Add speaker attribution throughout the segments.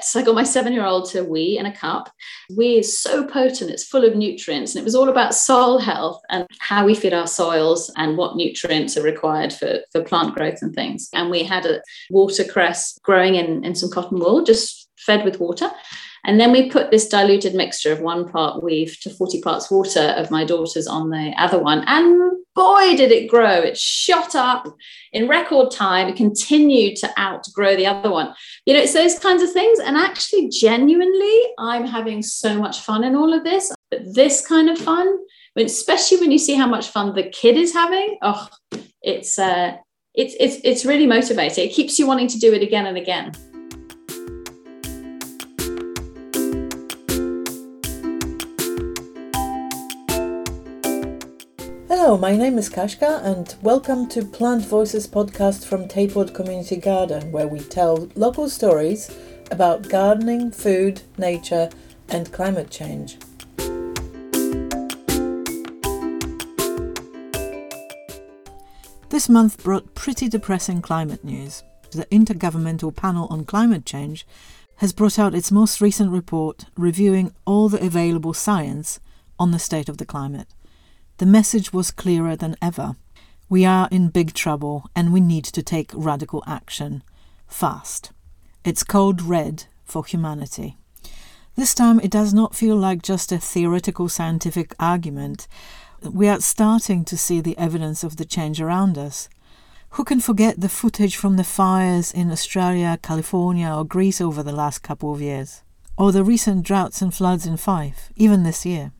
Speaker 1: get, I got my seven year old to wee in a cup. Wee is so potent, it's full of nutrients. And it was all about soil health and how we feed our soils and what nutrients are required for, for plant growth and things. And we had a watercress growing in, in some cotton wool, just fed with water. And then we put this diluted mixture of one part weave to 40 parts water of my daughter's on the other one. And boy, did it grow. It shot up in record time. It continued to outgrow the other one. You know, it's those kinds of things. And actually, genuinely, I'm having so much fun in all of this. But this kind of fun, especially when you see how much fun the kid is having, oh, it's uh, it's it's it's really motivating. It keeps you wanting to do it again and again.
Speaker 2: Hello, my name is Kashka, and welcome to Plant Voices podcast from Tapewood Community Garden, where we tell local stories about gardening, food, nature, and climate change. This month brought pretty depressing climate news. The Intergovernmental Panel on Climate Change has brought out its most recent report reviewing all the available science on the state of the climate. The message was clearer than ever. We are in big trouble and we need to take radical action. Fast. It's code red for humanity. This time it does not feel like just a theoretical scientific argument. We are starting to see the evidence of the change around us. Who can forget the footage from the fires in Australia, California, or Greece over the last couple of years? Or the recent droughts and floods in Fife, even this year?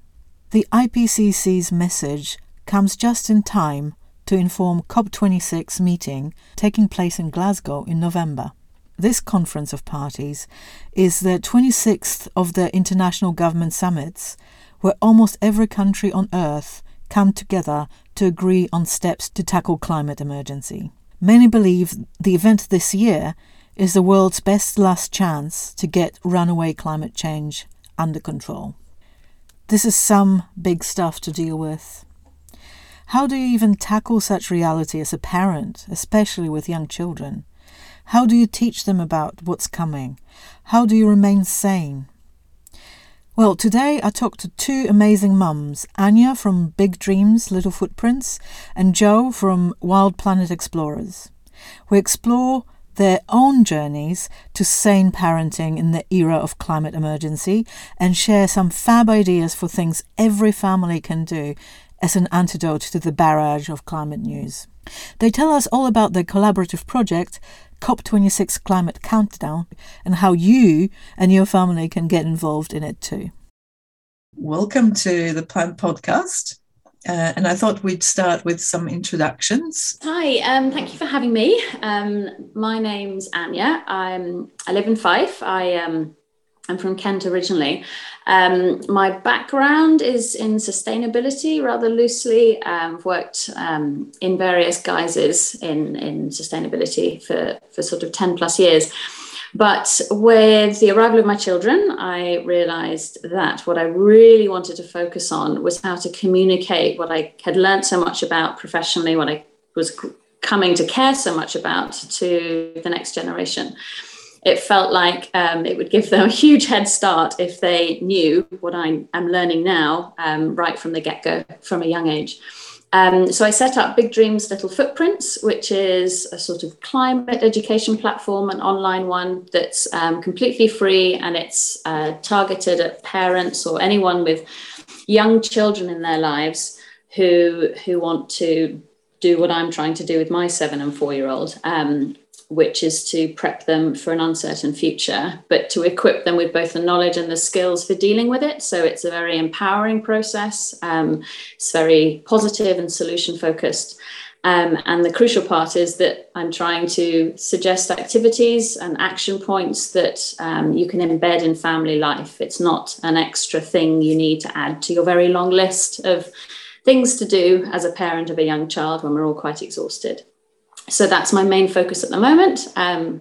Speaker 2: The IPCC's message comes just in time to inform COP26 meeting taking place in Glasgow in November. This conference of parties is the 26th of the international government summits where almost every country on earth come together to agree on steps to tackle climate emergency. Many believe the event this year is the world's best last chance to get runaway climate change under control. This is some big stuff to deal with. How do you even tackle such reality as a parent, especially with young children? How do you teach them about what's coming? How do you remain sane? Well, today I talked to two amazing mums, Anya from Big Dreams, Little Footprints, and Jo from Wild Planet Explorers. We explore their own journeys to sane parenting in the era of climate emergency and share some fab ideas for things every family can do as an antidote to the barrage of climate news. They tell us all about their collaborative project, COP26 Climate Countdown, and how you and your family can get involved in it too.
Speaker 3: Welcome to the Plant Podcast. Uh, and I thought we'd start with some introductions.
Speaker 1: Hi, um, thank you for having me. Um, my name's Anya. I'm, I live in Fife. I, um, I'm from Kent originally. Um, my background is in sustainability, rather loosely. Um, I've worked um, in various guises in, in sustainability for, for sort of 10 plus years. But with the arrival of my children, I realized that what I really wanted to focus on was how to communicate what I had learned so much about professionally, what I was coming to care so much about to the next generation. It felt like um, it would give them a huge head start if they knew what I am learning now um, right from the get go, from a young age. Um, so I set up Big Dreams Little Footprints, which is a sort of climate education platform, an online one that's um, completely free and it's uh, targeted at parents or anyone with young children in their lives who who want to do what I'm trying to do with my seven and four year old, um, which is to prep them for an uncertain future, but to equip them with both the knowledge and the skills for dealing with it. So it's a very empowering process. Um, it's very positive and solution focused. Um, and the crucial part is that I'm trying to suggest activities and action points that um, you can embed in family life. It's not an extra thing you need to add to your very long list of things to do as a parent of a young child when we're all quite exhausted so that's my main focus at the moment. Um,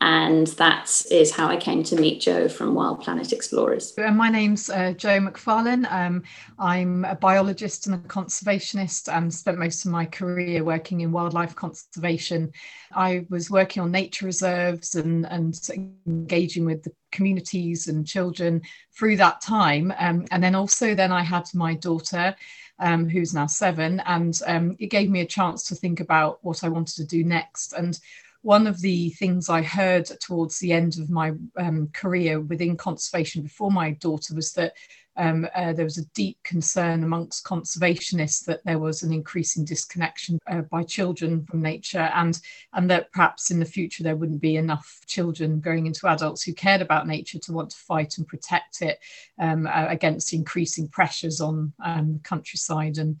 Speaker 1: and that is how I came to meet Jo from Wild Planet Explorers.
Speaker 4: My name's uh, Jo McFarlane. Um, I'm a biologist and a conservationist and spent most of my career working in wildlife conservation. I was working on nature reserves and, and engaging with the communities and children through that time. Um, and then also then I had my daughter um, who's now seven, and um, it gave me a chance to think about what I wanted to do next. And one of the things I heard towards the end of my um, career within conservation before my daughter was that um, uh, there was a deep concern amongst conservationists that there was an increasing disconnection uh, by children from nature and and that perhaps in the future there wouldn't be enough children growing into adults who cared about nature to want to fight and protect it um, uh, against increasing pressures on um, the countryside and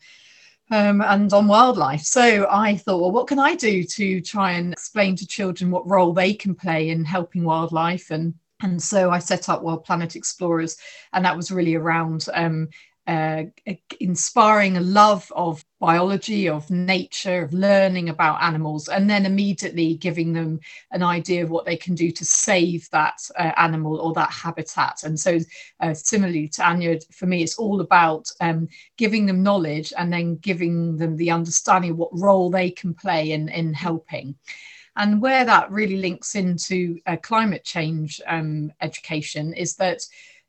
Speaker 4: um, and on wildlife. So I thought, well, what can I do to try and explain to children what role they can play in helping wildlife and and so I set up Wild Planet Explorers, and that was really around um, uh, inspiring a love of biology, of nature, of learning about animals, and then immediately giving them an idea of what they can do to save that uh, animal or that habitat. And so, uh, similarly to Anya, for me, it's all about um, giving them knowledge and then giving them the understanding of what role they can play in, in helping. And where that really links into uh, climate change um, education is that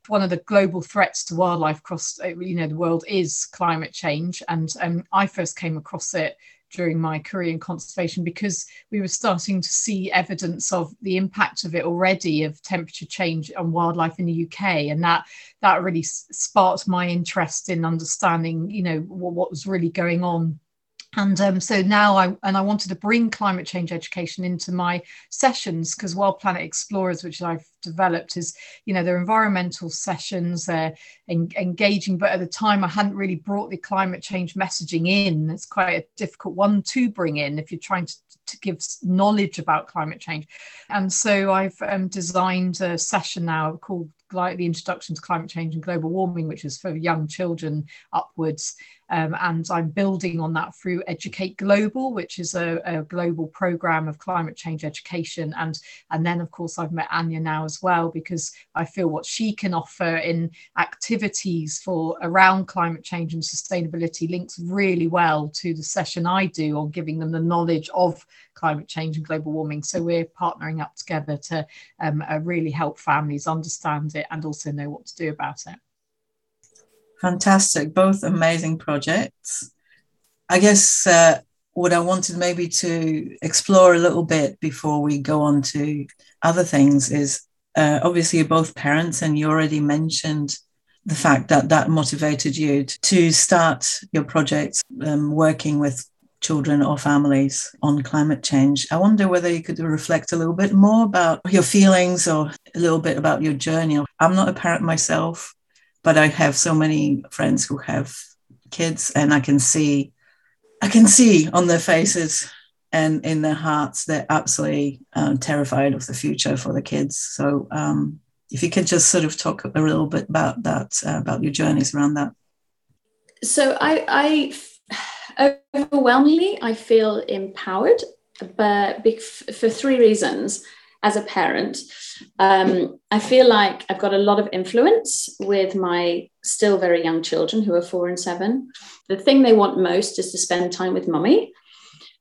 Speaker 4: one of the global threats to wildlife across uh, you know the world is climate change, and um, I first came across it during my career in conservation because we were starting to see evidence of the impact of it already of temperature change on wildlife in the UK and that that really sparked my interest in understanding you know what, what was really going on and um, so now I and I wanted to bring climate change education into my sessions because Wild Planet Explorers, which I've developed, is you know they're environmental sessions, they're en- engaging, but at the time I hadn't really brought the climate change messaging in. It's quite a difficult one to bring in if you're trying to, to give knowledge about climate change. And so I've um, designed a session now called like the introduction to climate change and global warming, which is for young children upwards. Um, and I'm building on that through Educate Global, which is a, a, global program of climate change education. And, and then, of course, I've met Anya now as well, because I feel what she can offer in activities for around climate change and sustainability links really well to the session I do on giving them the knowledge of climate change and global warming. So we're partnering up together to um, uh, really help families understand it and also know what to do about it.
Speaker 2: Fantastic, both amazing projects. I guess uh, what I wanted maybe to explore a little bit before we go on to other things is uh, obviously you're both parents, and you already mentioned the fact that that motivated you to start your projects um, working with children or families on climate change. I wonder whether you could reflect a little bit more about your feelings or a little bit about your journey. I'm not a parent myself, but I have so many friends who have kids, and I can see, I can see on their faces and in their hearts they're absolutely um, terrified of the future for the kids. So, um, if you could just sort of talk a little bit about that, uh, about your journeys around that.
Speaker 1: So, I, I overwhelmingly I feel empowered, but for three reasons as a parent. Um, I feel like I've got a lot of influence with my still very young children who are four and seven. The thing they want most is to spend time with mummy.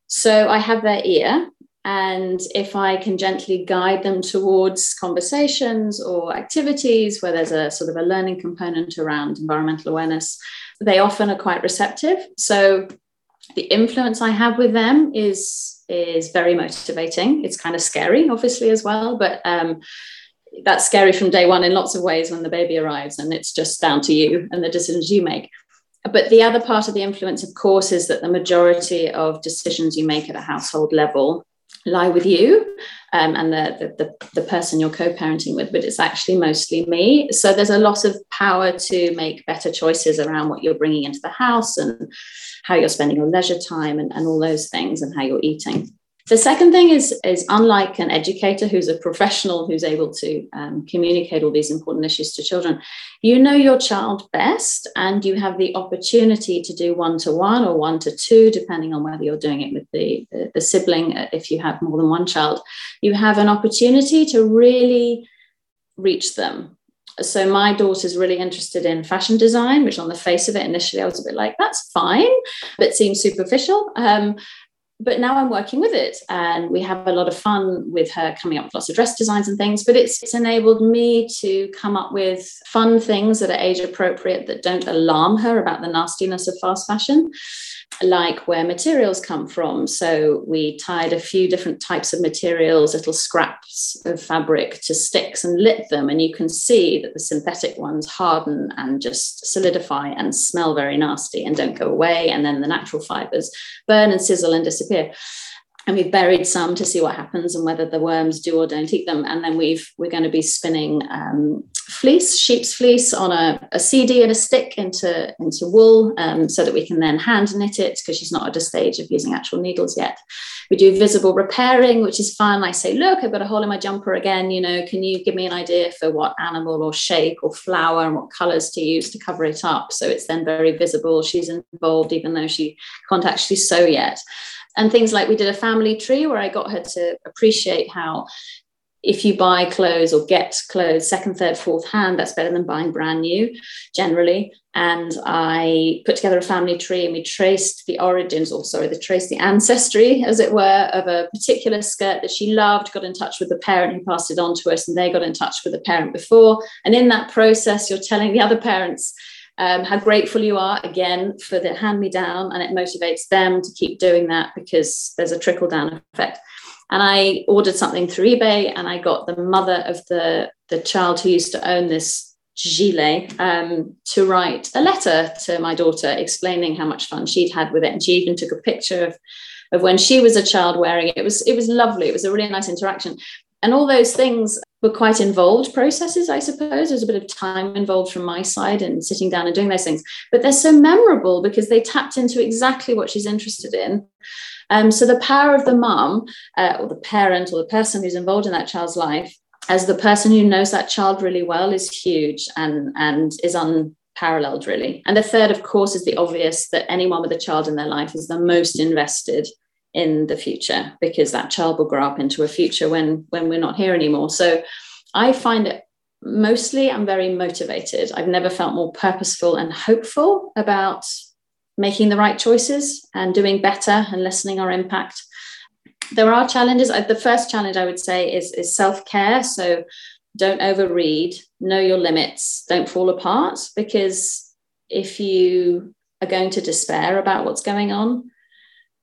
Speaker 1: So I have their ear. And if I can gently guide them towards conversations or activities where there's a sort of a learning component around environmental awareness, they often are quite receptive. So the influence I have with them is is very motivating. It's kind of scary, obviously, as well, but um, that's scary from day one in lots of ways when the baby arrives, and it's just down to you and the decisions you make. But the other part of the influence, of course, is that the majority of decisions you make at a household level lie with you um, and the, the, the, person you're co-parenting with but it's actually mostly me so there's a lot of power to make better choices around what you're bringing into the house and how you're spending your leisure time and, and all those things and how you're eating The second thing is, is unlike an educator who's a professional who's able to um, communicate all these important issues to children, you know your child best and you have the opportunity to do one to one or one to two, depending on whether you're doing it with the, the, the sibling, uh, if you have more than one child. You have an opportunity to really reach them so my daughter's really interested in fashion design which on the face of it initially i was a bit like that's fine but seems superficial um, but now I'm working with it and we have a lot of fun with her coming up with lots of dress designs and things. But it's, it's enabled me to come up with fun things that are age appropriate that don't alarm her about the nastiness of fast fashion like where materials come from. So we tied a few different types of materials, little scraps of fabric to sticks and lit them. And you can see that the synthetic ones harden and just solidify and smell very nasty and don't go away. And then the natural fibers burn and sizzle and disappear and we've buried some to see what happens and whether the worms do or don't eat them. And then we've we're going to be spinning um, fleece, sheep's fleece, on a, a, CD and a stick into into wool, um, so that we can then hand knit it because she's not at a stage of using actual needles yet. We do visible repairing, which is fun. I say, look, I've got a hole in my jumper again. You know, can you give me an idea for what animal or shape or flower and what colours to use to cover it up? So it's then very visible. She's involved, even though she can't actually sew yet and things like we did a family tree where I got her to appreciate how if you buy clothes or get clothes second, third, fourth hand, that's better than buying brand new generally. And I put together a family tree and we traced the origins, or sorry, the traced the ancestry, as it were, of a particular skirt that she loved, got in touch with the parent who passed it on to us, and they got in touch with the parent before. And in that process, you're telling the other parents um, how grateful you are again for the hand me down, and it motivates them to keep doing that because there's a trickle down effect. And I ordered something through eBay, and I got the mother of the the child who used to own this gilet um, to write a letter to my daughter explaining how much fun she'd had with it, and she even took a picture of of when she was a child wearing it. It was it was lovely. It was a really nice interaction and all those things were quite involved processes, I suppose. There's a bit of time involved from my side in sitting down and doing those things. But they're so memorable because they tapped into exactly what she's interested in. Um, so the power of the mum uh, or the parent or the person who's involved in that child's life as the person who knows that child really well is huge and, and is unparalleled, really. And the third, of course, is the obvious that anyone with a child in their life is the most invested in the future because that child will grow up into a future when when we're not here anymore. So i find it mostly i'm very motivated. I've never felt more purposeful and hopeful about making the right choices and doing better and lessening our impact. There are challenges. Uh, the first challenge i would say is, is self-care. So don't overread know your limits don't fall apart because if you are going to despair about what's going on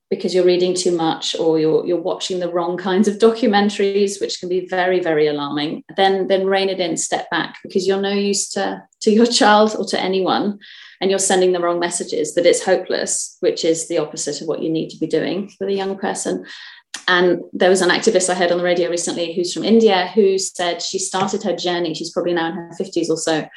Speaker 1: because you're reading too much or you're you're watching the wrong kinds of documentaries which can be very very alarming. Then then rein it in step back because you're no use to to your child or to anyone and you're sending the wrong messages that it's hopeless which is the opposite of what you need to be doing with a young person. And there was an activist I heard on the radio recently who's from India who said she started her journey she's probably now in her 50s or so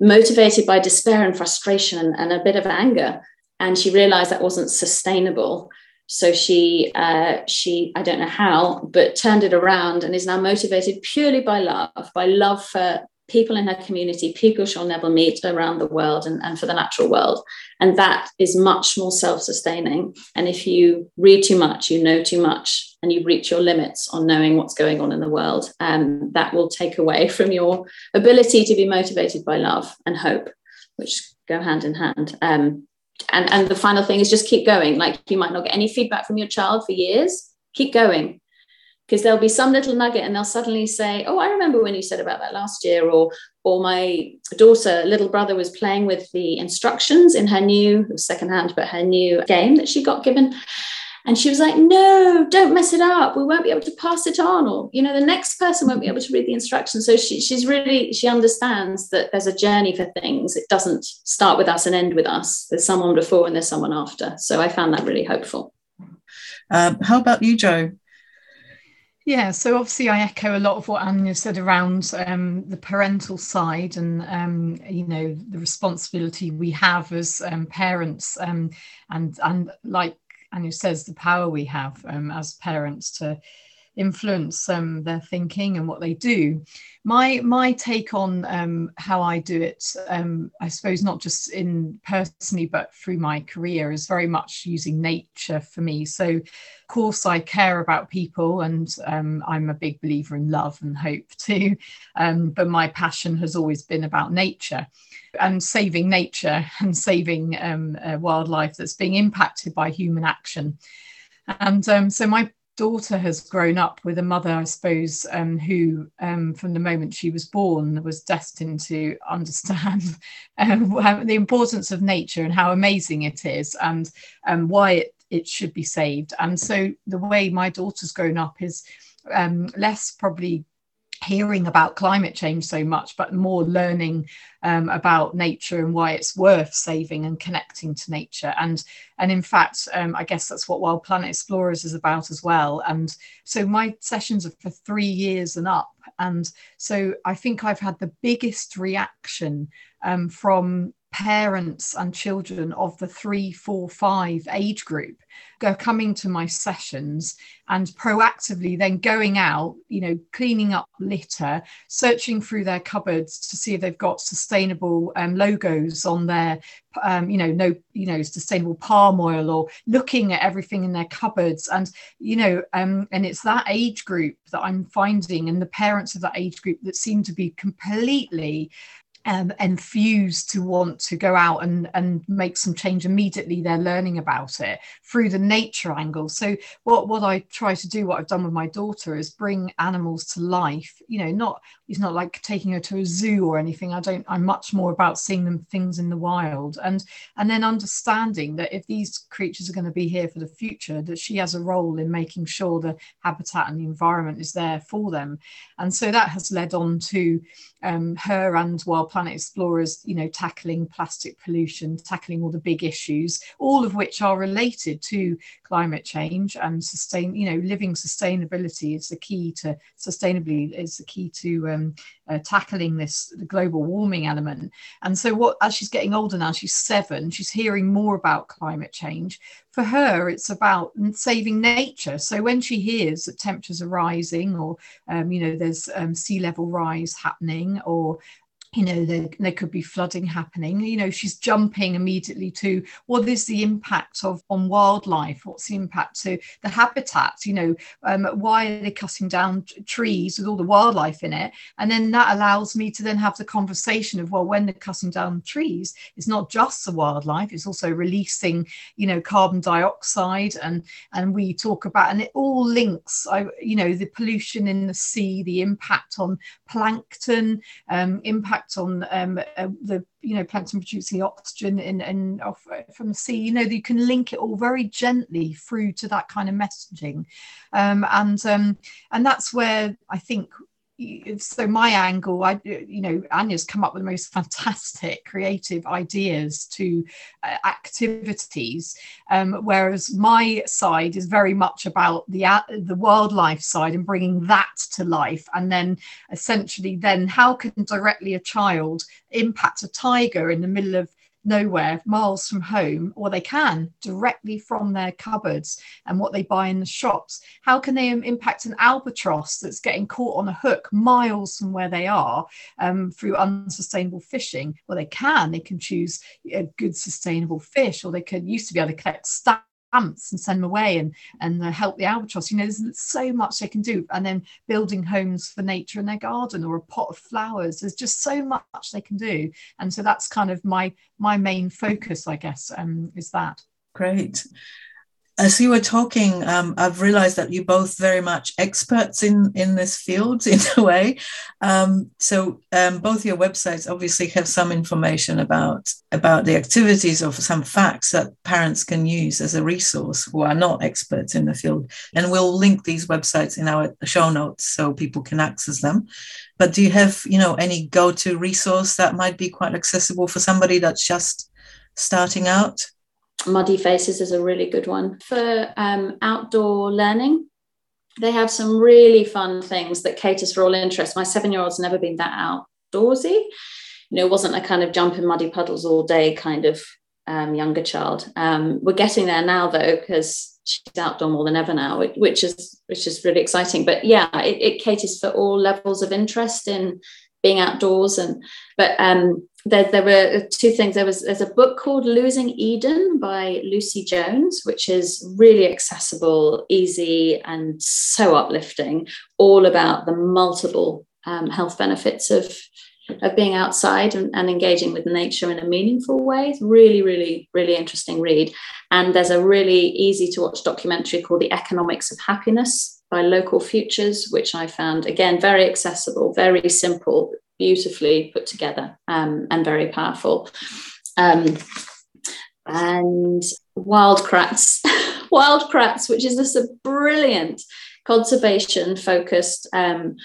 Speaker 1: motivated by despair and frustration and a bit of anger and she realized that wasn't sustainable. So she uh, she i don't know how but turned it around and is now motivated purely by love by love for people in her community people she'll never meet around the world and, and for the natural world. And that is much more self-sustaining. And if you read too much you know too much and you reach your limits on knowing what's going on in the world um, that will take away from your ability to be motivated by love and hope which go hand in hand. Um, and and the final thing is just keep going. Like you might not get any feedback from your child for years. Keep going. Because there'll be some little nugget and they'll suddenly say oh i remember when you said about that last year or or my daughter little brother was playing with the instructions in her new secondhand but her new game that she got given and she was like, no, don't mess it up. We won't be able to pass it on. Or, you know, the next person won't be able to read the instructions. So she, she's really, she understands that there's a journey for things. It doesn't start with us and end with us. There's someone before and there's someone after. So I found that really hopeful.
Speaker 2: Um, how about you, Jo?
Speaker 4: Yeah, so obviously I echo a lot of what Anya said around um, the parental side and um, you know the responsibility we have as um, parents um, and and like Anya says, the power we have um, as parents to influence um, their thinking and what they do. My my take on um, how I do it, um, I suppose, not just in personally, but through my career, is very much using nature for me. So, of course, I care about people, and um, I'm a big believer in love and hope too. Um, but my passion has always been about nature and saving nature and saving um, uh, wildlife that's being impacted by human action. And um, so my daughter has grown up with a mother, I suppose, um, who, um, from the moment she was born, was destined to understand um, the importance of nature and how amazing it is, and um, why it, it should be saved. And so, the way my daughter's grown up is um, less probably hearing about climate change so much, but more learning um, about nature and why it's worth saving and connecting to nature. And and in fact, um, I guess that's what Wild Planet Explorers is about as well. And so my sessions are for three years and up. And so I think I've had the biggest reaction um, from parents and children of the three, four, five age group go coming to my sessions and proactively then going out, you know, cleaning up litter, searching through their cupboards to see if they've got sustainable um, logos on their, um, you know, no, you know, sustainable palm oil or looking at everything in their cupboards. And, you know, um, and it's that age group that I'm finding and the parents of that age group that seem to be completely um, enthused to want to go out and, and make some change immediately they're learning about it through the nature angle. So what what i try to do what i've done with my daughter is bring animals to life you know not it's not like taking her to a zoo or anything. I don't i'm much more about seeing them things in the wild and and then understanding that if these creatures are going to be here for the future that she has a role in making sure the habitat and the environment is there for them. And so that has led on to um, her and Wild Planet Explorers, you know, tackling plastic pollution, tackling all the big issues, all of which are related to climate change and sustain, you know, living sustainability is the key to sustainably is the key to um, uh, tackling this the global warming element. And so, what as she's getting older now, she's seven, she's hearing more about climate change. For her, it's about saving nature. So when she hears that temperatures are rising, or um, you know, there's um, sea level rise happening, or you know there, there could be flooding happening. You know she's jumping immediately to what is the impact of on wildlife? What's the impact to the habitat? You know um, why are they cutting down trees with all the wildlife in it? And then that allows me to then have the conversation of well when they're cutting down trees it's not just the wildlife it's also releasing you know carbon dioxide and and we talk about and it all links I, you know the pollution in the sea the impact on plankton um, impact impact on um, uh, the you know plankton producing oxygen in, in off uh, from the sea. You know you can link it all very gently through to that kind of messaging. Um, and um, and that's where i think so my angle i you know anya's come up with the most fantastic creative ideas to uh, activities. Um, whereas my side is very much about the uh, the wildlife side and bringing that to life. And then essentially then how can directly a child impact a tiger in the middle of nowhere, miles from home, or they can directly from their cupboards and what they buy in the shops. How can they impact an albatross that's getting caught on a hook miles from where they are um, through unsustainable fishing? Well, they can. They can choose a good sustainable fish, or they could used to be able to collect stamps ants and send them away and and uh, help the albatross. You know there's so much they can do. And then building homes for nature in their garden or a pot of flowers. There's just so much they can do. And so that's kind of my my main focus i guess um, is that.
Speaker 2: Great as you were talking, um, I've realized that you're both very much experts in in this field in a way. Um, so um, both your websites obviously have some information about about the activities or some facts that parents can use as a resource who are not experts in the field. And we'll link these websites in our show notes so people can access them. But do you have you know any go to resource that might be quite accessible for somebody that's just starting out?
Speaker 1: Muddy Faces is a really good one. For um, outdoor learning, they have some really fun things that caters for all interests. My seven year old's never been that outdoorsy. You know, it wasn't a kind of jump in muddy puddles all day kind of um, younger child. Um, we're getting there now though, because she's outdoor more than ever now, which is which is really exciting. But yeah, it, it caters for all levels of interest in being outdoors. And but um, there, there were two things. There was there's a book called Losing Eden by Lucy Jones, which is really accessible, easy, and so uplifting, all about the multiple um, health benefits of of being outside and, and, engaging with nature in a meaningful way. It's really, really, really interesting read. And there's a really easy to watch documentary called The Economics of Happiness by Local Futures, which I found again very accessible, very simple, beautifully put together, um, and very powerful. Um, and Wild Kratts, Wild Kratts, which is this a brilliant conservation focused um,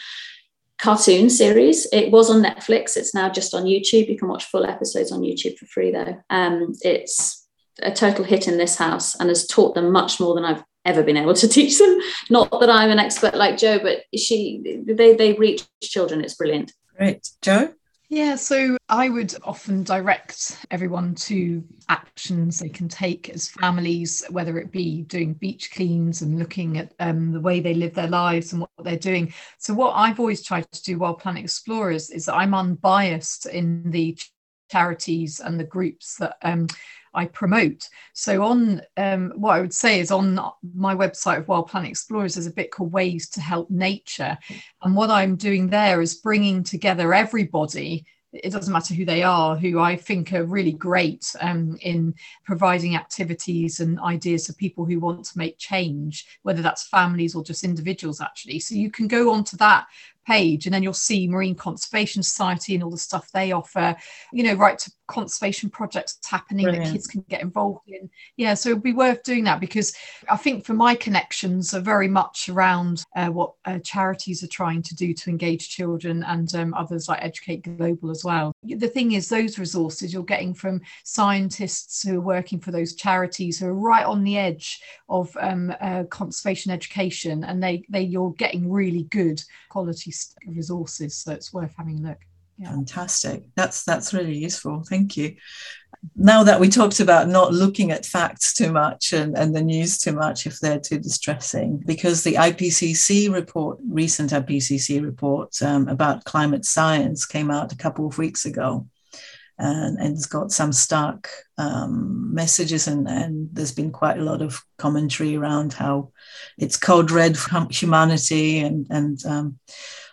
Speaker 1: cartoon series. It was on Netflix. It's now just on YouTube. You can watch full episodes on YouTube for free, though. Um, it's a total hit in this house and has taught them much more than I've ever been able to teach them. Not that I'm an expert like Jo, but she they they reach children. It's brilliant.
Speaker 2: Great, Jo?
Speaker 4: Yeah, so I would often direct everyone to actions they can take as families, whether it be doing beach cleans and looking at um, the way they live their lives and what they're doing. So, what I've always tried to do while Planet Explorers is that I'm unbiased in the charities and the groups that um, I promote. So on um, what I would say is on my website of Wild Planet Explorers, there's a bit called Ways to Help Nature, and what I'm doing there is bringing together everybody it doesn't matter who they are, who I think are really great um, in providing activities and ideas for people who want to make change, whether that's families or just individuals, actually. So you can go onto that page and then you'll see Marine Conservation Society and all the stuff they offer, you know, right to conservation projects happening Brilliant. that kids can get involved in. Yeah, so it'd be worth doing that because I think for my connections are very much around uh, what uh, charities are trying to do to engage children and um, others like Educate Global as well. The thing is, those resources you're getting from scientists who are working for those charities who are right on the edge of um, uh, conservation education, and they they you're getting really good quality resources. So it's worth having a look.
Speaker 2: Fantastic. That's that's really useful. Thank you. Now that we talked about not looking at facts too much and, and the news too much if they're too distressing, because the IPCC report, recent IPCC report um, about climate science came out a couple of weeks ago. And, and it's got some stark um, messages, and, and there's been quite a lot of commentary around how it's code red for humanity and, and um,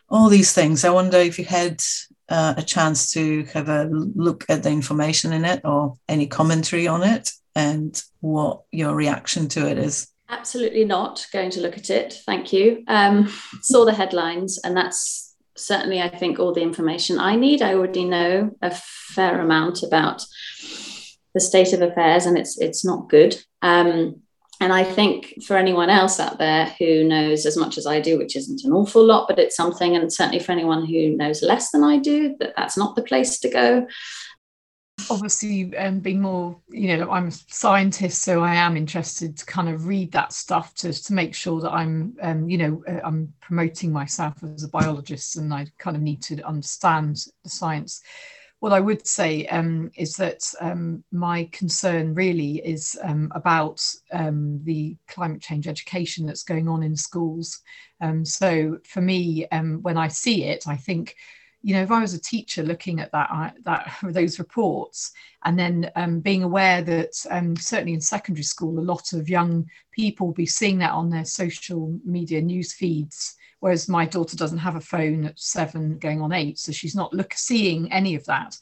Speaker 2: all these things. I wonder if you had uh, a chance to have a look at the information in it or any commentary on it and what your reaction to it is.
Speaker 1: Absolutely not going to look at it. Thank you. Um, saw the headlines, and that's certainly, I think, all the information I need. I already know a fair amount about the state of affairs, and it's it's not good. Um, and I think for anyone else out there who knows as much as I do, which isn't an awful lot, but it's something, and certainly for anyone who knows less than I do, that that's not the place to go.
Speaker 4: Obviously, um, being more, you know, I'm a scientist, so I am interested to kind of read that stuff to, to make sure that I'm, um, you know, uh, I'm promoting myself as a biologist, and I kind of need to understand the science what I would say um, is that um, my concern really is um, about um, the climate change education that's going on in schools. Um, so for me, um, when I see it, I think, you know, if I was a teacher looking at that, that those reports, and then being aware that certainly in secondary school, a lot of young people will be seeing that on their social media news feeds whereas my daughter doesn't have a phone at seven going on eight so she's not look seeing any of that.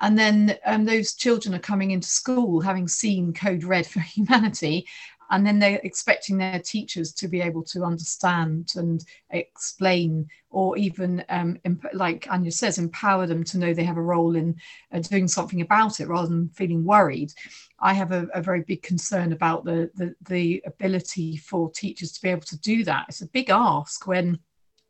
Speaker 4: And then um, those children are coming into school having seen code red for humanity and then they're expecting their teachers to be able to understand and explain or even um, imp- like anya says empower them to know they have a role in uh, doing something about it rather than feeling worried. I have a, a very big concern about the, the, the ability for teachers to be able to do that. It's a big ask when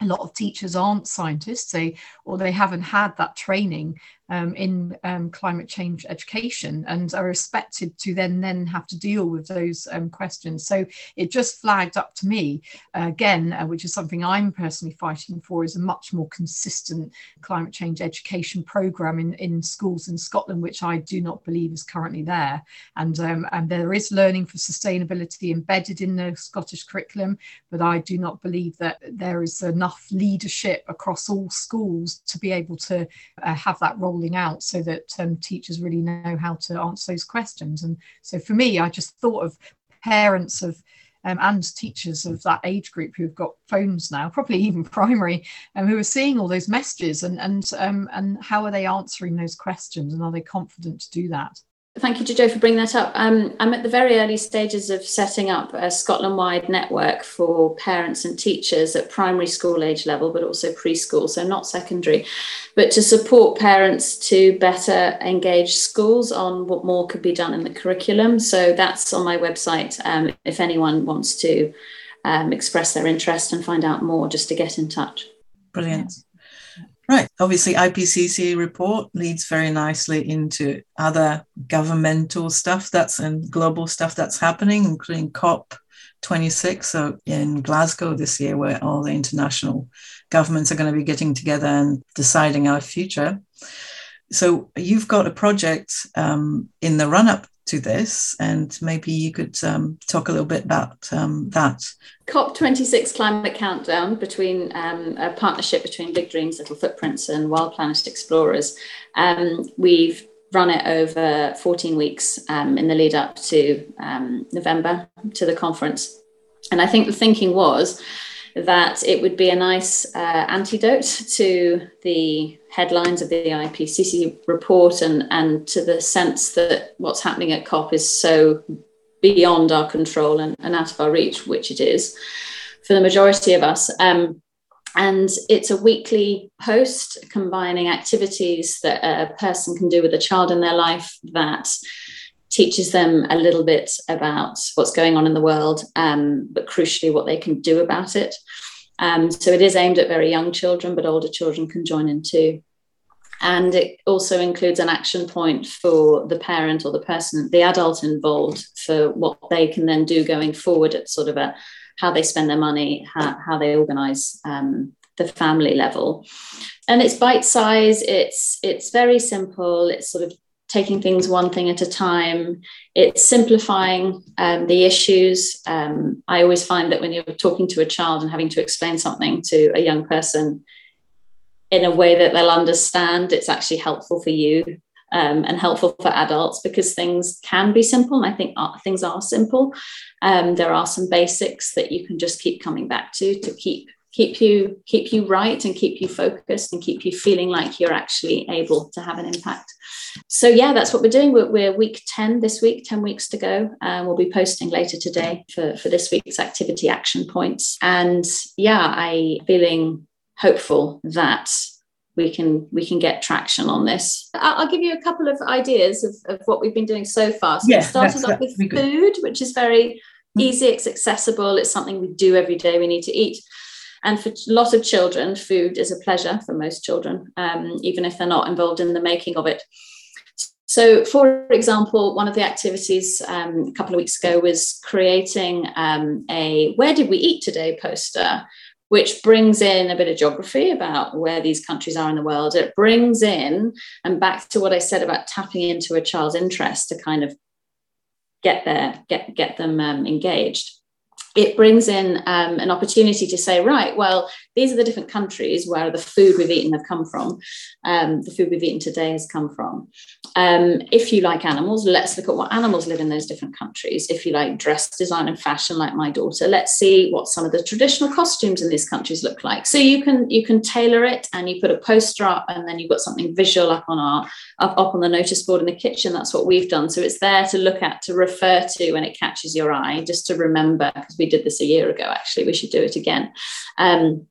Speaker 4: a lot of teachers aren't scientists they or they haven't had that training um, in um, climate change education and are expected to then then have to deal with those um, questions. So it just flagged up to me uh, again uh, which is something i'm personally fighting for is a much more consistent climate change education program in, in schools in scotland which i do not believe is currently there. And um, and there is learning for sustainability embedded in the scottish curriculum but i do not believe that there is enough leadership across all schools to be able to uh, have that rolling out so that um, teachers really know how to answer those questions. And so for me, I just thought of parents of um, and teachers of that age group who've got phones now, probably even primary, um, who are seeing all those messages and and um, and how are they answering those questions and are they confident to do that?
Speaker 1: Thank you, Jojo, for bringing that up. Um, I'm at the very early stages of setting up a Scotland wide network for parents and teachers at primary school age level, but also preschool, so not secondary, but to support parents to better engage schools on what more could be done in the curriculum. So that's on my website um, if anyone wants to um, express their interest and find out more, just to get in touch.
Speaker 2: Brilliant. Right. Obviously, IPCC report leads very nicely into other governmental stuff that's and global stuff that's happening, including COP 26 so in Glasgow this year, where all the international governments are going to be getting together and deciding our future. So you've got a project um, in the run up to this, and maybe you could um, talk a little bit about um, that.
Speaker 1: COP26 climate countdown between um, a partnership between Big Dreams, Little Footprints, and Wild Planet Explorers. Um, we've run it over 14 weeks um, in the lead up to um, November to the conference. And I think the thinking was that it would be a nice uh, antidote to the headlines of the IPCC report and, and to the sense that what's happening at COP is so beyond our control and, and out of our reach, which it is for the majority of us. Um, and it's a weekly post combining activities that a person can do with a child in their life that teaches them a little bit about what's going on in the world, um, but crucially, what they can do about it. Um, so it is aimed at very young children, but older children can join in too. And it also includes an action point for the parent or the person, the adult involved, for what they can then do going forward at sort of a how they spend their money, how, how they organize um, the family level. And it's bite size, it's, it's very simple, it's sort of taking things one thing at a time. It's simplifying um, the issues. Um, I always find that when you're talking to a child and having to explain something to a young person in a way that they'll understand, it's actually helpful for you um, and helpful for adults because things can be simple. And I think uh, things are simple. Um, there are some basics that you can just keep coming back to to keep keep you keep you right and keep you focused and keep you feeling like you're actually able to have an impact. So yeah that's what we're doing. We're, we're week 10 this week 10 weeks to go. And we'll be posting later today for, for this week's activity action points. And yeah i feeling hopeful that we can we can get traction on this. I'll, I'll give you a couple of ideas of, of what we've been doing so far. So yeah, we started off with food which is very easy it's accessible. It's something we do every day. We need to eat and for a lot of children, food is a pleasure for most children, um, even if they're not involved in the making of it. So, for example, one of the activities um, a couple of weeks ago was creating um, a Where Did We Eat Today poster, which brings in a bit of geography about where these countries are in the world. It brings in, and back to what I said about tapping into a child's interest to kind of get there, get, get them um, engaged it brings in um, an opportunity to say, right, well, these are the different countries where the food we've eaten have come from. Um, the food we've eaten today has come from. Um, if you like animals, let's look at what animals live in those different countries. If you like dress design and fashion, like my daughter, let's see what some of the traditional costumes in these countries look like. So you can you can tailor it, and you put a poster up, and then you've got something visual up on our up, up on the notice board in the kitchen. That's what we've done. So it's there to look at, to refer to when it catches your eye, just to remember because we did this a year ago. Actually, we should do it again. Um,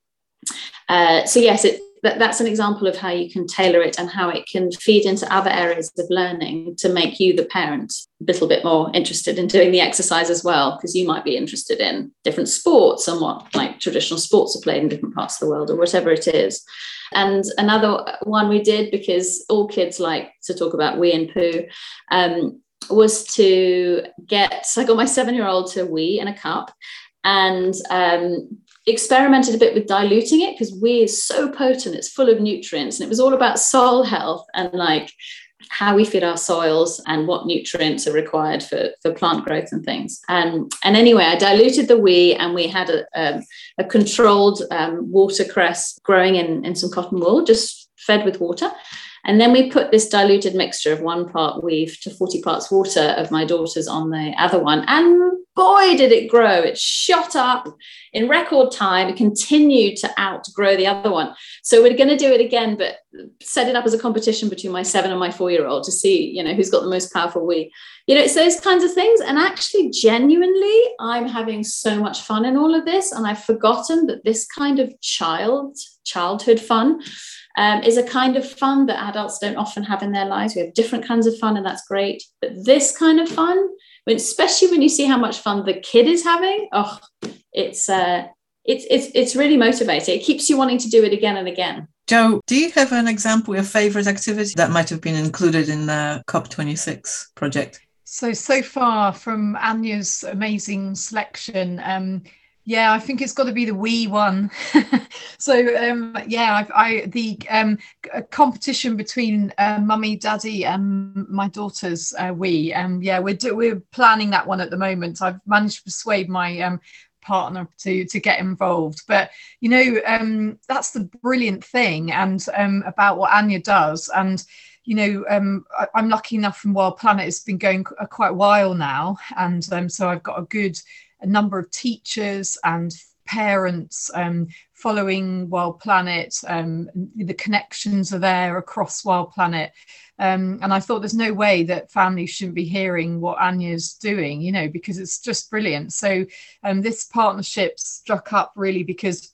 Speaker 1: uh, so yes, it, that, that's an example of how you can tailor it and how it can feed into other areas of learning to make you, the parent, a little bit more interested in doing the exercise as well, because you might be interested in different sports and what like traditional sports are played in different parts of the world or whatever it is. And another one we did because all kids like to talk about wee and poo. Um, was to get so I got my seven year old to wee in a cup and um, experimented a bit with diluting it because wee is so potent, it's full of nutrients, and it was all about soil health and like how we feed our soils and what nutrients are required for, for plant growth and things. And, and anyway, I diluted the wee and we had a, a, a controlled um, watercress growing in, in some cotton wool, just fed with water. And then we put this diluted mixture of one part weave to 40 parts water of my daughter's on the other one. And boy, did it grow. It shot up in record time. It continued to outgrow the other one. So we're going to do it again, but set it up as a competition between my seven and my four year old to see, you know, who's got the most powerful wee. You know, it's those kinds of things. And actually, genuinely, I'm having so much fun in all of this. And I've forgotten that this kind of child, childhood fun um, is a kind of fun that adults don't often have in their lives. We have different kinds of fun, and that's great. But this kind of fun, especially when you see how much fun the kid is having, oh, it's uh, it's it's it's really motivating. It keeps you wanting to do it again and again.
Speaker 2: Jo, do you have an example of favorite activity that might have been included in the COP26 project?
Speaker 4: So, so far from Anya's amazing selection, um, yeah, I think it's got to be the wee one. so um, yeah, I, I the um, competition between uh, mummy, daddy, and my daughter's uh, wee. Um, yeah, we're do, we're planning that one at the moment. I've managed to persuade my um, partner to to get involved. But you know, um, that's the brilliant thing and um, about what Anya does and you know, um, I, am lucky enough from Wild Planet. It's been going quite a while now, and um, so I've got a good a number of teachers and parents um, following Wild Planet. Um, the connections are there across Wild Planet. Um, and I thought there's no way that families shouldn't be hearing what Anya's doing, you know, because it's just brilliant. So um, this partnership struck up really because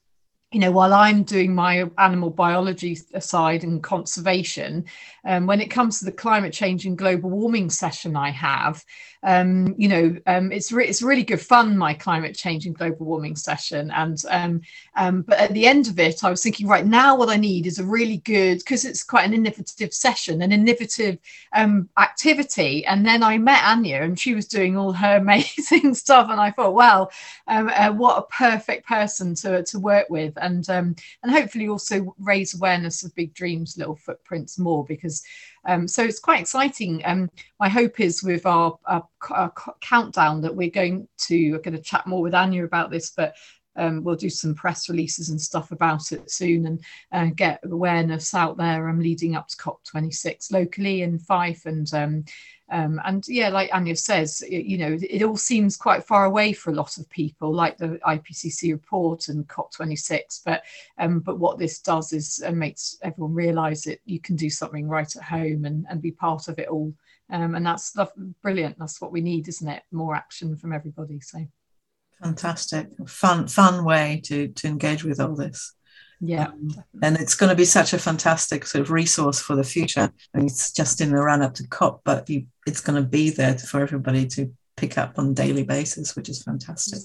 Speaker 4: you know, while I'm doing my animal biology side and conservation, um, when it comes to the climate change and global warming session I have, um, you know, um, it's re- it's really good fun my climate change and global warming session. And um, um, but at the end of it, I was thinking, right now, what I need is a really good because it's quite an innovative session, an innovative um, activity. And then I met Anya, and she was doing all her amazing stuff, and I thought, well, uh, what a perfect person to to work with, and and hopefully also raise awareness of Big Dreams, Little Footprints more because um, so it's quite exciting. Um, my hope is with our, our, our, countdown that we're going to, we're going to chat more with Anya about this, but um, we'll do some press releases and stuff about it soon and uh, get awareness out there um, leading up to COP26 locally in Fife and um, um, and yeah, like Anya says, it, you know, it all seems quite far away for a lot of people, like the IPCC report and COP26. But um, but what this does is uh, makes everyone realise that you can do something right at home and, and be part of it all. Um, and that's, that's brilliant. That's what we need, isn't it? More action from everybody. So
Speaker 2: fantastic, fun fun way to to engage with all this.
Speaker 4: Yeah. Um,
Speaker 2: and it's going to be such a fantastic sort of resource for the future. I mean, it's just in the run up to COP, but you, it's going to be there for everybody to pick up on a daily basis, which is fantastic.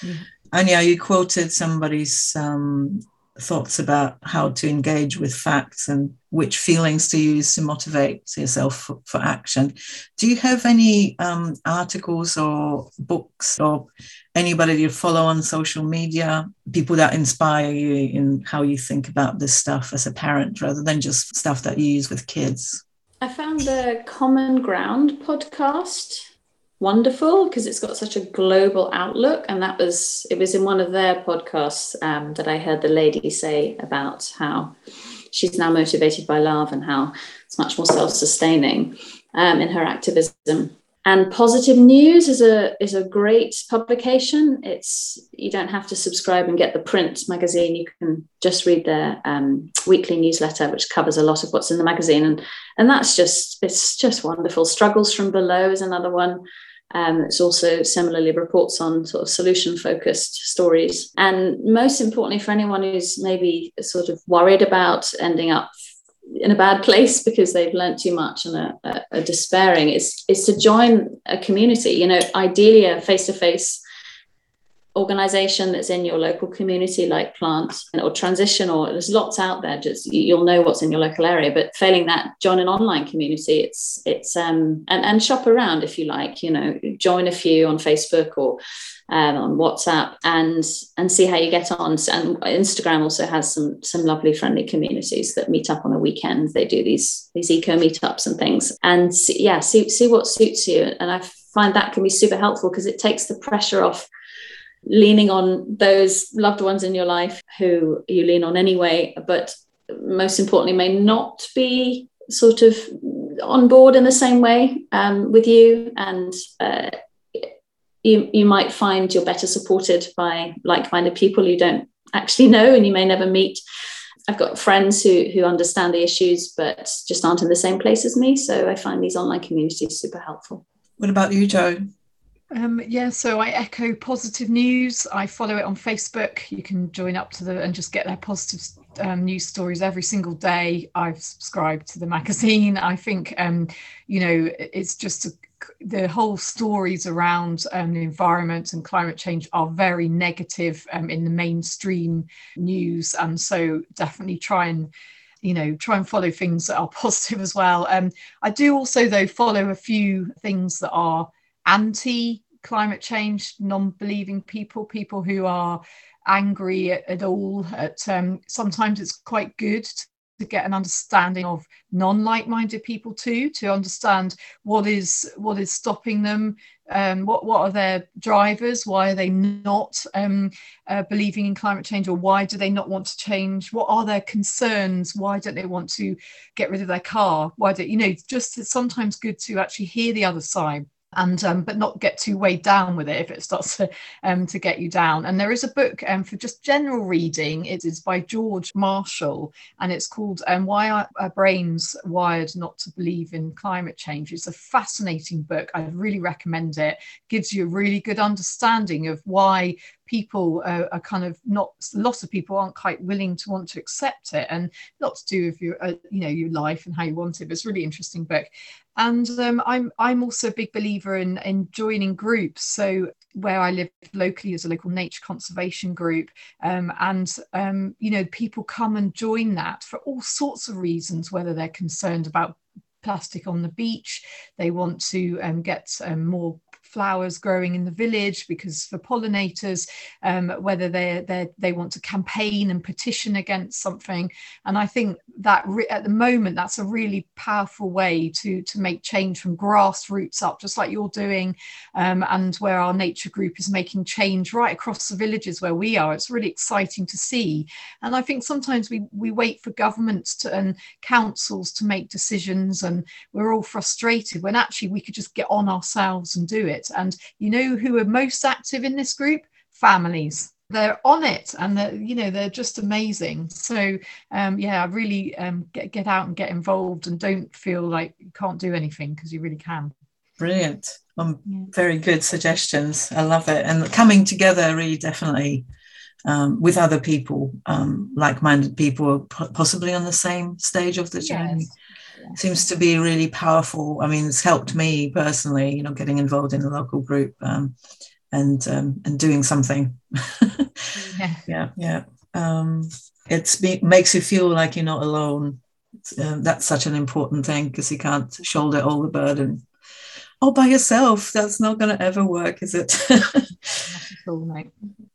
Speaker 2: Mm-hmm. Anya, you quoted somebody's um, thoughts about how to engage with facts and which feelings to use to motivate yourself for, for action. Do you have any um, articles or books or anybody you follow on social media, people that inspire you in how you think about this stuff as a parent rather than just stuff that you use with kids?
Speaker 1: I found the Common Ground podcast wonderful because it's got such a global outlook and that was it was in one of their podcasts um, that i heard the lady say about how she's now motivated by love and how it's much more self-sustaining um, in her activism. And positive news is a is a great publication. It's you don't have to subscribe and get the print magazine. You can just read their um, weekly newsletter which covers a lot of what's in the magazine. And and that's just it's just wonderful. Struggles from below is another one Um, it's also similarly reports on sort of solution focused stories. And most importantly, for anyone who's maybe sort of worried about ending up in a bad place because they've learned too much and are, are, are despairing, is, is to join a community, you know, ideally a face to face organization that's in your local community like plant or transition or there's lots out there just you'll know what's in your local area but failing that join an online community. It's it's um and, and shop around if you like you know join a few on facebook or um, on whatsapp and and see how you get on. And instagram also has some some lovely friendly communities that meet up on the weekends. They do these these eco meetups and things. And yeah see see what suits you. And i find that can be super helpful because it takes the pressure off leaning on those loved ones in your life who you lean on anyway, but most importantly, may not be sort of on board in the same way um, with you. And uh, you, you might find you're better supported by like minded people you don't actually know and you may never meet. I've got friends who, who understand the issues but just aren't in the same place as me. So I find these online communities super helpful.
Speaker 2: What about you, Jo?
Speaker 4: Um, yeah, so I echo positive news. I follow it on Facebook. You can join up to the and just get their positive um, news stories every single day. I've subscribed to the magazine. I think, um, you know, it's just a, the whole stories around um, the environment and climate change are very negative um, in the mainstream news, and so definitely try and you know try and follow things that are positive as well. Um, I do also though follow a few things that are anti climate change, non believing people, people who are angry at, at all. At um, sometimes it's quite good to get an understanding of non-like-minded people too to understand what is what is stopping them um, what what are their drivers why are they not um, uh, believing in climate change or why do they not want to change? What are their concerns? Why don't they want to get rid of their car? Why do you know just it's sometimes good to actually hear the other side and um, but not get too weighed down with it if it starts to, um, to get you down. And there is a book um, for just general reading. It is by George Marshall, and it's called um, "Why Are Our Brains Wired Not to Believe in Climate Change." It's a fascinating book. I really recommend it. Gives you a really good understanding of why people uh, are kind of not lots of people aren't quite willing to want to accept it and not to do with your uh, you know your life and how you want it but it's a really interesting book and um, I'm I'm also a big believer in in joining groups. So where I live locally is a local nature conservation group, um, and um, you know people come and join that for all sorts of reasons, whether they're concerned about plastic on the beach, they want to um, get um, more flowers growing in the village because for pollinators, um, whether they they want to campaign and petition against something. And I think that re- at the moment that's a really powerful way to to make change from grassroots up, just like you're doing, um, and where our nature group is making change right across the villages where we are. It's really exciting to see. And I think sometimes we we wait for governments to and councils to make decisions, and we're all frustrated when actually we could just get on ourselves and do it it. And you know who are most active in this group? Families. They're on it, and they're, you know they're just amazing. So um, yeah, really um, get get out and get involved, and don't feel like you can't do anything because you really can.
Speaker 2: Brilliant. Um, yeah. Very good suggestions. I love it. And coming together really definitely um, with other people, um, like minded people, possibly on the same stage of the journey. Yes seems to be really powerful. I mean, it's helped me personally, you know, getting involved in a local group um, and um, and doing something. yeah, yeah, yeah. Um, it makes you feel like you're not alone. Uh, that's such an important thing because you can't shoulder all the burden all by yourself. That's not going to ever work, is it?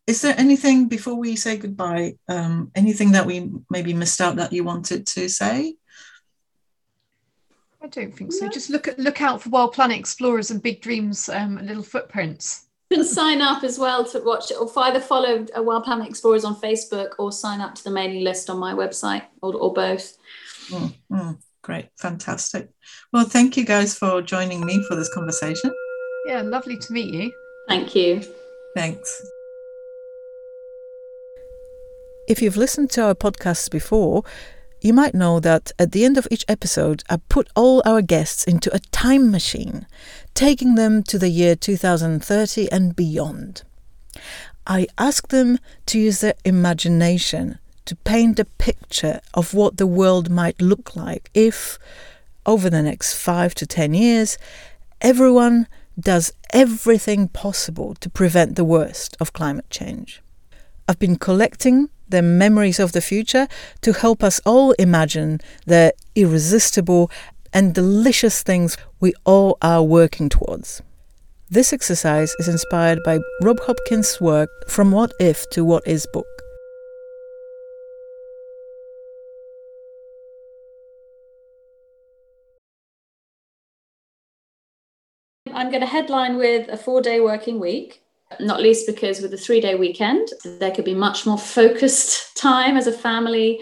Speaker 2: is there anything before we say goodbye? Um, anything that we maybe missed out that you wanted to say?
Speaker 4: I don't think so. No. Just look at look out for Wild Planet Explorers and Big Dreams, um, Little Footprints.
Speaker 1: You can sign up as well to watch it, or either follow uh, Wild Planet Explorers on Facebook or sign up to the mailing list on my website, or, or both.
Speaker 2: Mm, mm, great, fantastic. Well, thank you guys for joining me for this conversation.
Speaker 4: Yeah, lovely to meet you.
Speaker 1: Thank you.
Speaker 2: Thanks.
Speaker 5: If you've listened to our podcasts before,
Speaker 2: you might know that at the end of each episode, I put all our guests into a time machine, taking them to the year 2030 and beyond. I ask them to use their imagination to paint a picture of what the world might look like if, over the next five to ten years, everyone does everything possible to prevent the worst of climate change. I've been collecting the memories of the future to help us all imagine the irresistible and delicious things we all are working towards. This exercise is inspired by Rob Hopkins' work From What If to What Is book.
Speaker 1: I'm going to headline with a four day working week, not least because with a three day weekend, there could be much more focused time as a family.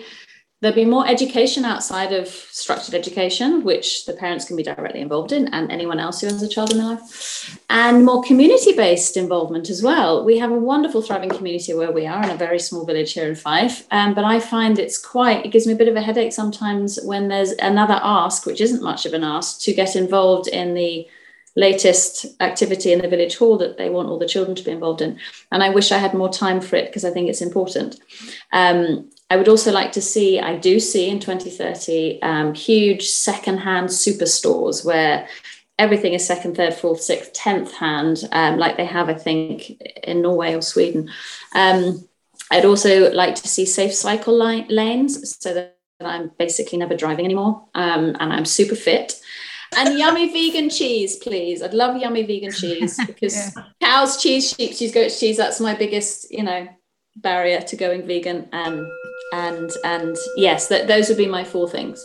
Speaker 1: There'd be more education outside of structured education, which the parents can be directly involved in, and anyone else who has a child in their life, and more community based involvement as well. We have a wonderful, thriving community where we are in a very small village here in Fife. Um, but I find it's quite, it gives me a bit of a headache sometimes when there's another ask, which isn't much of an ask, to get involved in the latest activity in the village hall that they want all the children to be involved in. And I wish I had more time for it because I think it's important. Um, I would also like to see, I do see in 2030, um, huge secondhand superstores where everything is second, third, fourth, sixth, tenth hand, um, like they have, I think, in Norway or Sweden. Um, I'd also like to see safe cycle lanes so that I'm basically never driving anymore um, and I'm super fit and yummy vegan cheese, please. I'd love yummy vegan cheese because yeah. cows cheese, sheep cheese, goat cheese. That's my biggest, you know, barrier to going vegan. Um, and and yes, that those would be my four things.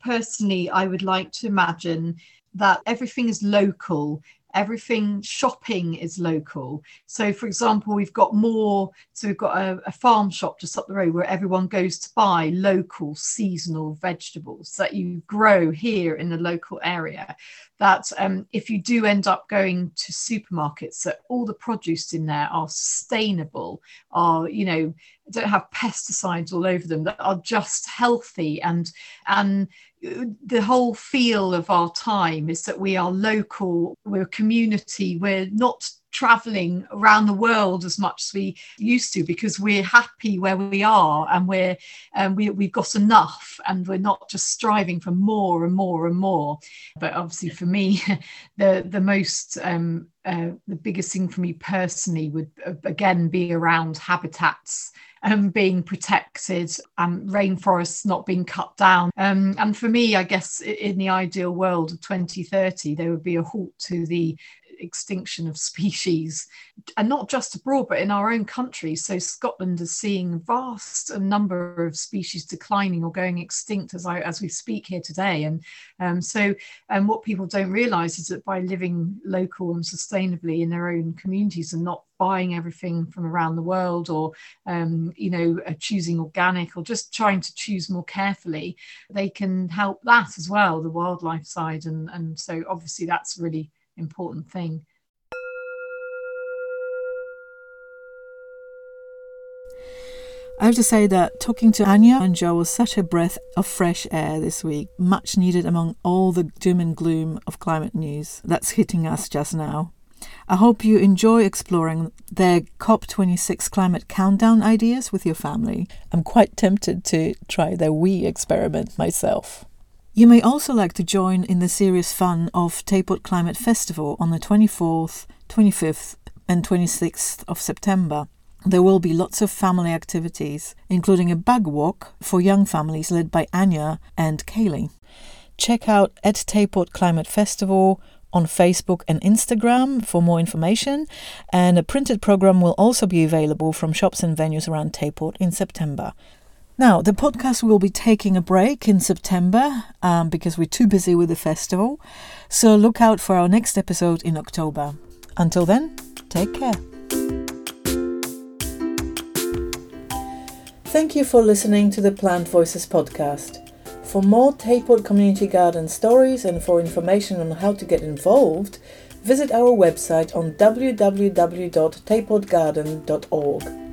Speaker 4: Personally, I would like to imagine that everything is local everything shopping is local. So for example we've got more so we've got a, a, farm shop just up the road where everyone goes to buy local seasonal vegetables that you grow here in the local area that um, if you do end up going to supermarkets that all the produce in there are sustainable are you know don't have pesticides all over them that are just healthy and and the whole feel of our time is that we are local we're a community we're not traveling around the world as much as we used to because we're happy where we are and we're um, we, we've got enough and we're not just striving for more and more and more but obviously for me the the most um, uh, the biggest thing for me personally would uh, again be around habitats um, being protected and rainforests not being cut down. Um, and for me, I guess in the ideal world of 2030, there would be a halt to the extinction of species, and not just abroad, but in our own country. So Scotland is seeing vast number of species declining or going extinct as I as we speak here today. And um, so, and what people don't realise is that by living local and sustainably in their own communities and not buying everything from around the world or um, you know uh, choosing organic or just trying to choose more carefully they can help that as well the wildlife side and and so obviously that's really important thing.
Speaker 2: I have to say that talking to Anya and Jo was such a breath of fresh air this week, much needed among all the doom and gloom of climate news that's hitting us just now. I hope you enjoy exploring their COP26 climate countdown ideas with your family. I'm quite tempted to try their wee experiment myself. You may also like to join in the serious fun of Tayport Climate Festival on the 24th, 25th, and 26th of September. There will be lots of family activities, including a bug walk for young families led by Anya and Kaylee. Check out at Tayport Climate Festival on Facebook and Instagram for more information, and a printed program will also be available from shops and venues around Tayport in September. Now, the podcast will be taking a break in September um, because we're too busy with the festival. So look out for our next episode in October. Until then, take care. Thank you for listening to the Plant Voices podcast. For more Tayport Community Garden stories and for information on how to get involved, visit our website on www.tapodgarden.org